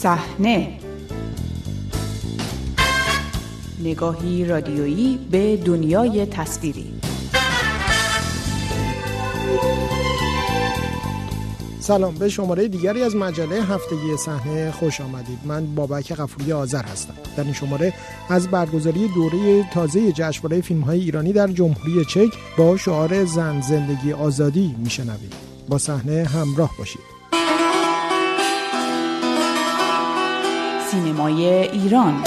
صحنه. نگاهی رادیویی به دنیای تصویری. سلام به شماره دیگری از مجله هفتگی صحنه خوش آمدید. من بابک غفوری آذر هستم. در این شماره از برگزاری دوره تازه جشنواره فیلم های ایرانی در جمهوری چک با شعار زن زندگی آزادی میشنوید. با صحنه همراه باشید. سینمای ایران.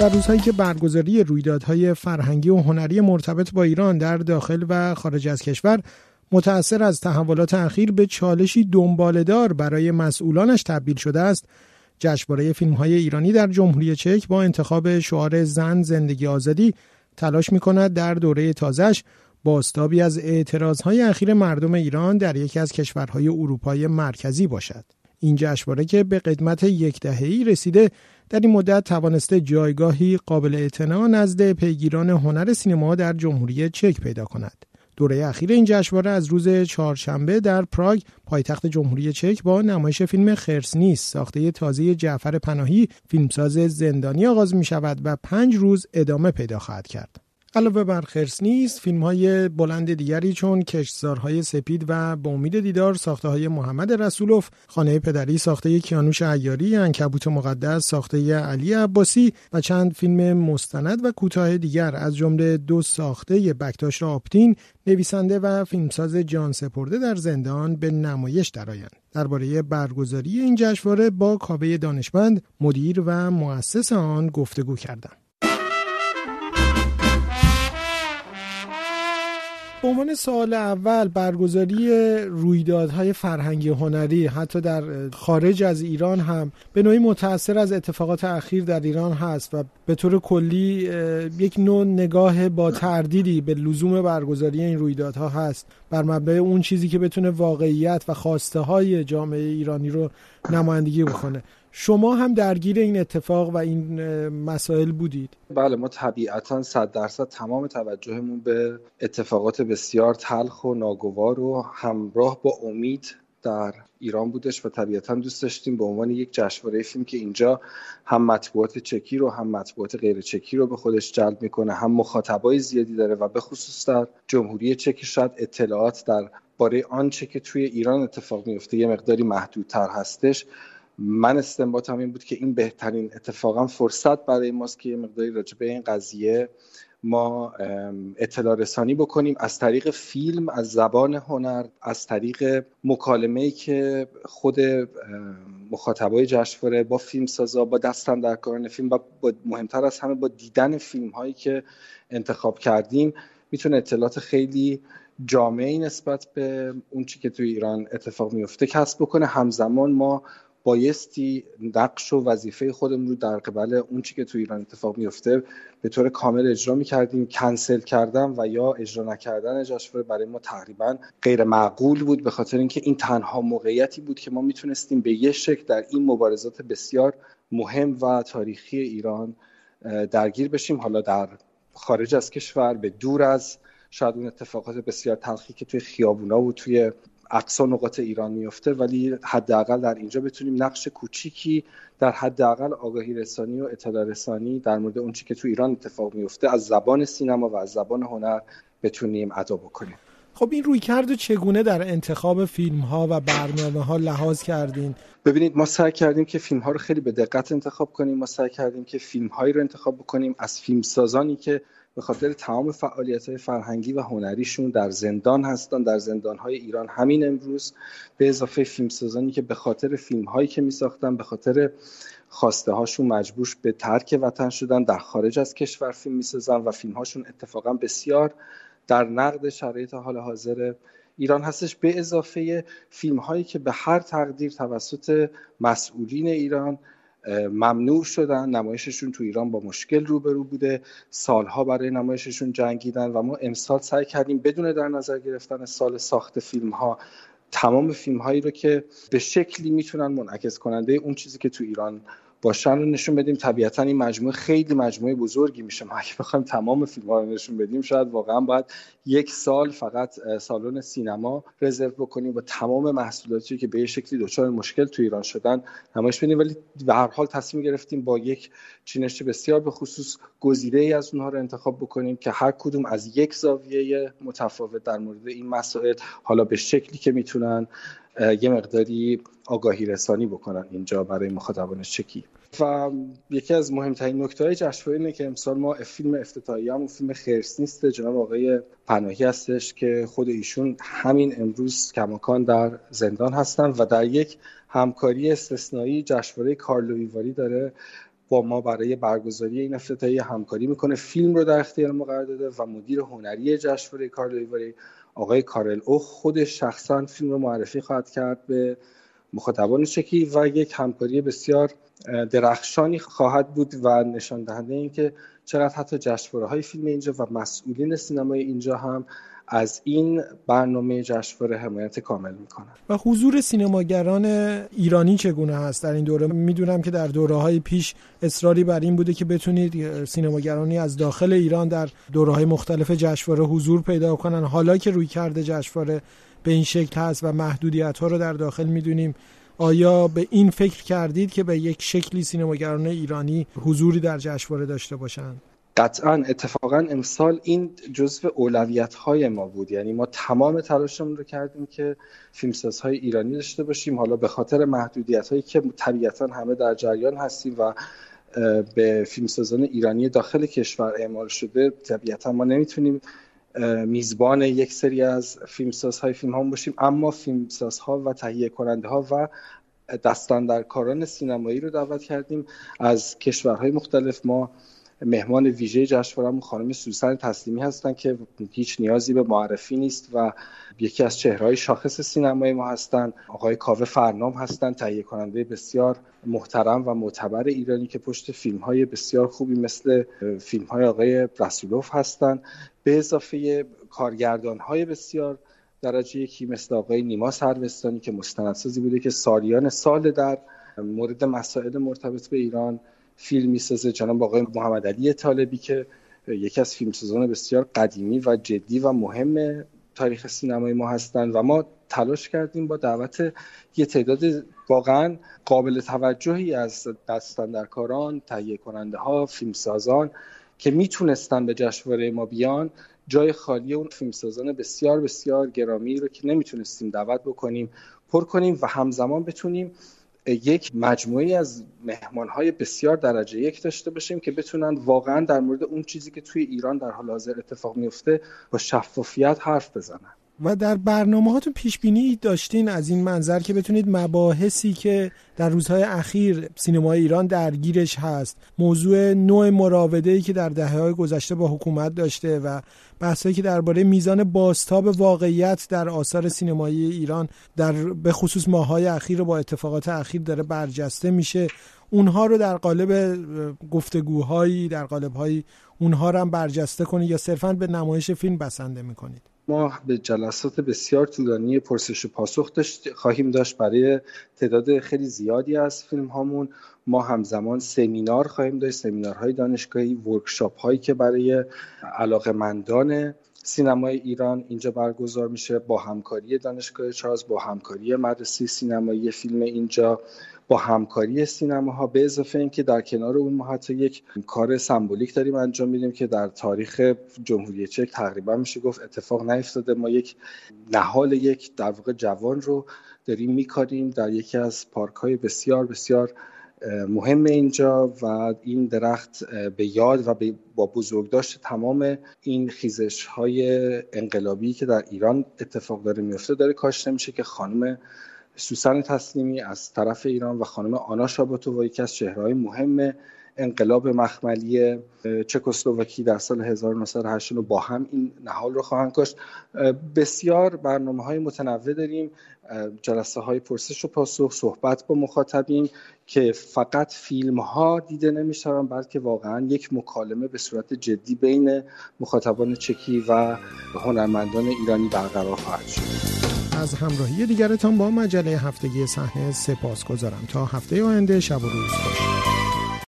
در روزهایی که برگزاری رویدادهای فرهنگی و هنری مرتبط با ایران در داخل و خارج از کشور متأثر از تحولات اخیر به چالشی دنبالدار برای مسئولانش تبدیل شده است. جشنواره فیلمهای ایرانی در جمهوری چک با انتخاب شعار زن زندگی آزادی تلاش می کند در دوره تازش باستابی از اعتراضهای اخیر مردم ایران در یکی از کشورهای اروپای مرکزی باشد. این جشنواره که به قدمت یک دهه‌ای رسیده در این مدت توانسته جایگاهی قابل اعتنا نزد پیگیران هنر سینما در جمهوری چک پیدا کند. دوره اخیر این جشنواره از روز چهارشنبه در پراگ پایتخت جمهوری چک با نمایش فیلم خرس نیست ساخته تازه جعفر پناهی فیلمساز زندانی آغاز می شود و پنج روز ادامه پیدا خواهد کرد. علاوه بر خرس نیست فیلم های بلند دیگری چون کشزارهای سپید و با امید دیدار ساخته های محمد رسولوف خانه پدری ساخته کیانوش عیاری انکبوت مقدس ساخته علی عباسی و چند فیلم مستند و کوتاه دیگر از جمله دو ساخته بکتاش آپتین نویسنده و فیلمساز جان سپرده در زندان به نمایش درآیند. درباره برگزاری این جشنواره با کاوه دانشمند مدیر و مؤسس آن گفتگو کردم. به عنوان سال اول برگزاری رویدادهای فرهنگی هنری حتی در خارج از ایران هم به نوعی متاثر از اتفاقات اخیر در ایران هست و به طور کلی یک نوع نگاه با تردیدی به لزوم برگزاری این رویدادها هست. بر مبنای اون چیزی که بتونه واقعیت و خواسته های جامعه ایرانی رو نمایندگی بکنه. شما هم درگیر این اتفاق و این مسائل بودید. بله ما طبیعتا صد درصد تمام توجهمون به اتفاقات بسیار تلخ و ناگوار و همراه با امید در ایران بودش و طبیعتا دوست داشتیم به عنوان یک جشنواره فیلم که اینجا هم مطبوعات چکی رو هم مطبوعات غیر چکی رو به خودش جلب می‌کنه هم مخاطبای زیادی داره و به خصوص در جمهوری چکی شاید اطلاعات در باره آنچه که توی ایران اتفاق میفته یه مقداری محدودتر هستش. من استنباطم این بود که این بهترین اتفاقا فرصت برای ماست که مقداری راجع به این قضیه ما اطلاع رسانی بکنیم. از طریق فیلم از زبان هنر از طریق مکالمه که خود مخاطبای جشنواره با فیلم سازا با دستن در کاران فیلم و با مهمتر از همه با دیدن فیلم هایی که انتخاب کردیم می‌تونه اطلاعات خیلی جامعی نسبت به اون چی که توی ایران اتفاق میفته کسب بکنه. همزمان ما بایستی نقش و وظیفه خودمون رو در قبل اون چی که تو ایران اتفاق میفته به طور کامل اجرا می‌کردیم. کنسل کردن و یا اجرا نکردن جشنواره برای ما تقریبا غیر معقول بود به خاطر اینکه این تنها موقعیتی بود که ما می‌تونستیم به یه شکل در این مبارزات بسیار مهم و تاریخی ایران درگیر بشیم. حالا در خارج از کشور به دور از شاید اون اتفاقات بسیار تلخی که توی خیابونا و توی اقصا نقاط ایران میفته ولی حداقل در اینجا بتونیم نقش کوچیکی در حداقل آگاهی رسانی و اطلاع رسانی در مورد اون چی که تو ایران اتفاق میفته از زبان سینما و از زبان هنر بتونیم ادا بکنیم. خب این روی کرد چگونه در انتخاب فیلم ها و برنامه ها لحاظ کردین؟ ببینید ما سعی کردیم که فیلم ها رو خیلی به دقت انتخاب کنیم. ما سعی کردیم که فیلم هایی رو انتخاب بکنیم. از فیلم سازانی که به خاطر تمام فعالیت های فرهنگی و هنریشون در زندان هستن. در زندان های ایران همین امروز به اضافه فیلمسازانی که به خاطر فیلم هایی که می ساختن به خاطر خواسته هاشون مجبور به ترک وطن شدن در خارج از کشور فیلم می سازن و فیلم هاشون اتفاقا بسیار در نقد شرایط حال حاضر ایران هستش. به اضافه فیلم هایی که به هر تقدیر توسط مسئولین ایران ممنوع شدن. نمایششون تو ایران با مشکل روبرو بوده. سالها برای نمایششون جنگیدن و ما امسال سعی کردیم بدون در نظر گرفتن سال ساخت فیلم ها تمام فیلم هایی رو که به شکلی می‌تونن منعکس کننده اون چیزی که تو ایران باشن رو نشون بدیم. طبیعتا این مجموعه خیلی مجموعه بزرگی میشه. ما اگه بخوایم تمام فیلم ها رو نشون بدیم شاید واقعا باید یک سال فقط سالن سینما رزرو بکنیم و تمام محصولاتی که به شکلی دچار مشکل تو ایران شدن نمایش بدیم. ولی به هر حال تصمیم گرفتیم با یک چینش بسیار به خصوص گزیده ای از اونها رو انتخاب بکنیم که هر کدوم از یک زاویه متفاوت در مورد این مسائل حالا به شکلی که می‌تونن یه مقداری آگاهی رسانی بکنن اینجا برای مخاطبان چکی. و یکی از مهمترین نکته های جشنواره اینه که امسال ما فیلم افتتاحیه هم فیلم خرس نیست جناب آقای پناهی هستش که خود ایشون همین امروز کماکان در زندان هستن و در یک همکاری استثنایی جشنواره کارلو ایواری داره با ما برای برگزاری این افتتاحیه همکاری می‌کنه. فیلم رو در اختیار ما قرار داده و مدیر هنری جشنواره کارلو ایواری آقای کارل اوخ خودش شخصا فیلم رو معرفی خواهد کرد به مخاطبان چکی و یک همکاری بسیار درخشانی خواهد بود و نشان دهنده اینکه چقدر حتی جشنواره های فیلم اینجا و مسئولین سینمای اینجا هم از این برنامه جشنواره حمایت کامل می‌کنن و حضور سینماگران ایرانی چگونه هست؟ در این دوره می‌دونم که در دوره های پیش اصراری بر این بوده که بتونید سینماگرانی از داخل ایران در دوره های مختلف جشنواره حضور پیدا کنن. حالا که روی کرده جشنواره به این شکل هست و محدودیت ها رو در داخل می‌دونیم آیا به این فکر کردید که به یک شکلی سینماگران ایرانی حضوری در جشنواره داشته باشند قطعا اتفاقا امسال این جزو اولویت های ما بود. یعنی ما تمام تلاشمون رو کردیم که فیلمسازهای ایرانی داشته باشیم. حالا به خاطر محدودیت هایی که طبیعتا همه در جریان هستیم و به فیلمسازان ایرانی داخل کشور اعمال شده طبیعتا ما نمی‌تونیم میزبان یک سری از فیلمسازهای فیلم ها باشیم. اما فیلمسازها و تهیه کننده ها و کاران سینمایی رو دعوت کردیم. از کشورهای مختلف ما مهمان ویژه جشنوارهمون خانم سوسن تسلیمی هستن که هیچ نیازی به معرفی نیست و یکی از چهرهای شاخص سینمای ما هستن. آقای کاوه فرنام هستن تهیه کننده بسیار محترم و معتبر ایرانی که پشت فیلم های بسیار خوبی مثل فیلم های آقای رسولوف هستن. به اضافه کارگردان های بسیار درجه یکی مثل آقای نیما سروستانی که مستندسازی بوده که سالیان سال در مورد مسائل مرتبط به ایران فیلم می‌سازه. جناب آقای محمد علی طالبی که یکی از فیلمسازان بسیار قدیمی و جدی و مهم تاریخ سینمای ما هستند و ما تلاش کردیم با دعوت یه تعداد واقعا قابل توجهی از دستاندرکاران تهیه کننده ها فیلمسازان که می‌تونستن به جشنواره ما بیان. جای خالی اون فیلمسازان بسیار بسیار گرامی رو که نمی‌تونستیم دعوت بکنیم پر کنیم و همزمان بتونیم یک مجموعی از مهمانهای بسیار درجه یک داشته باشیم که بتونن واقعا در مورد اون چیزی که توی ایران در حال حاضر اتفاق میفته با شفافیت حرف بزنن. و در برنامه هاتون پیش بینی داشتین از این منظر که بتونید مباحثی که در روزهای اخیر سینمای ایران درگیرش هست موضوع نوع مراوده که در دهه های گذشته با حکومت داشته و بحثایی که درباره میزان باستاب واقعیت در آثار سینمایی ایران در به خصوص ماهای اخیر و با اتفاقات اخیر داره برجسته میشه اونها رو در قالب گفتگوهایی در قالب اونها رو هم برجسته کنید یا صرفا به نمایش فیلم بسنده می‌کنید. ما به جلسات بسیار طولانی پرسش و پاسخ داشت خواهیم داشت. برای تعداد خیلی زیادی از فیلم هامون ما همزمان سمینار خواهیم داشت. سمینارهای دانشگاهی ورکشاپ هایی که برای مندان سینمای ایران اینجا برگزار میشه. با همکاری دانشگاه چارلز با همکاری مدرسه سینمایی فیلم اینجا. با همکاری سینماها به اضافه اینکه در کنار اون ما حتی یک کار سمبولیک داریم انجام میدیم که در تاریخ جمهوری چک تقریبا میشه گفت اتفاق نیفتاده. ما یک نهال یک در واقع جوان رو داریم میکاریم در یکی از پارک های بسیار بسیار مهم اینجا و این درخت به یاد و با بزرگداشت تمام این خیزش های انقلابی که در ایران اتفاق داره میفته داره کاشته میشه که خانم سوسن تسلیمی از طرف ایران و خانم آنا شاباتووا یکی از چهرهای مهم انقلاب مخملی چکسلواکی در سال 1980 با هم این نهال رو خواهند کاشت بسیار برنامه های متنوع داریم. جلسه های پرسش و پاسخ صحبت با مخاطبین که فقط فیلم ها دیده نمیشون بلکه واقعا یک مکالمه به صورت جدی بین مخاطبان چکی و هنرمندان ایرانی برقرار خواهد شد. از همراهی دیگرتان با مجله هفتگی صحنه سپاس گذارم تا هفته آینده شب و روز باشید